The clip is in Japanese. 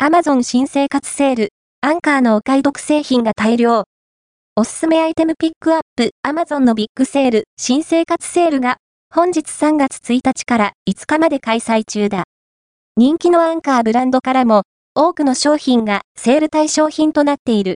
アマゾン新生活セール、アンカーのお買い得製品が大量。おすすめアイテムピックアップ、アマゾンのビッグセール、新生活セールが、本日3月1日から5日まで開催中だ。人気のアンカーブランドからも、多くの商品がセール対象品となっている。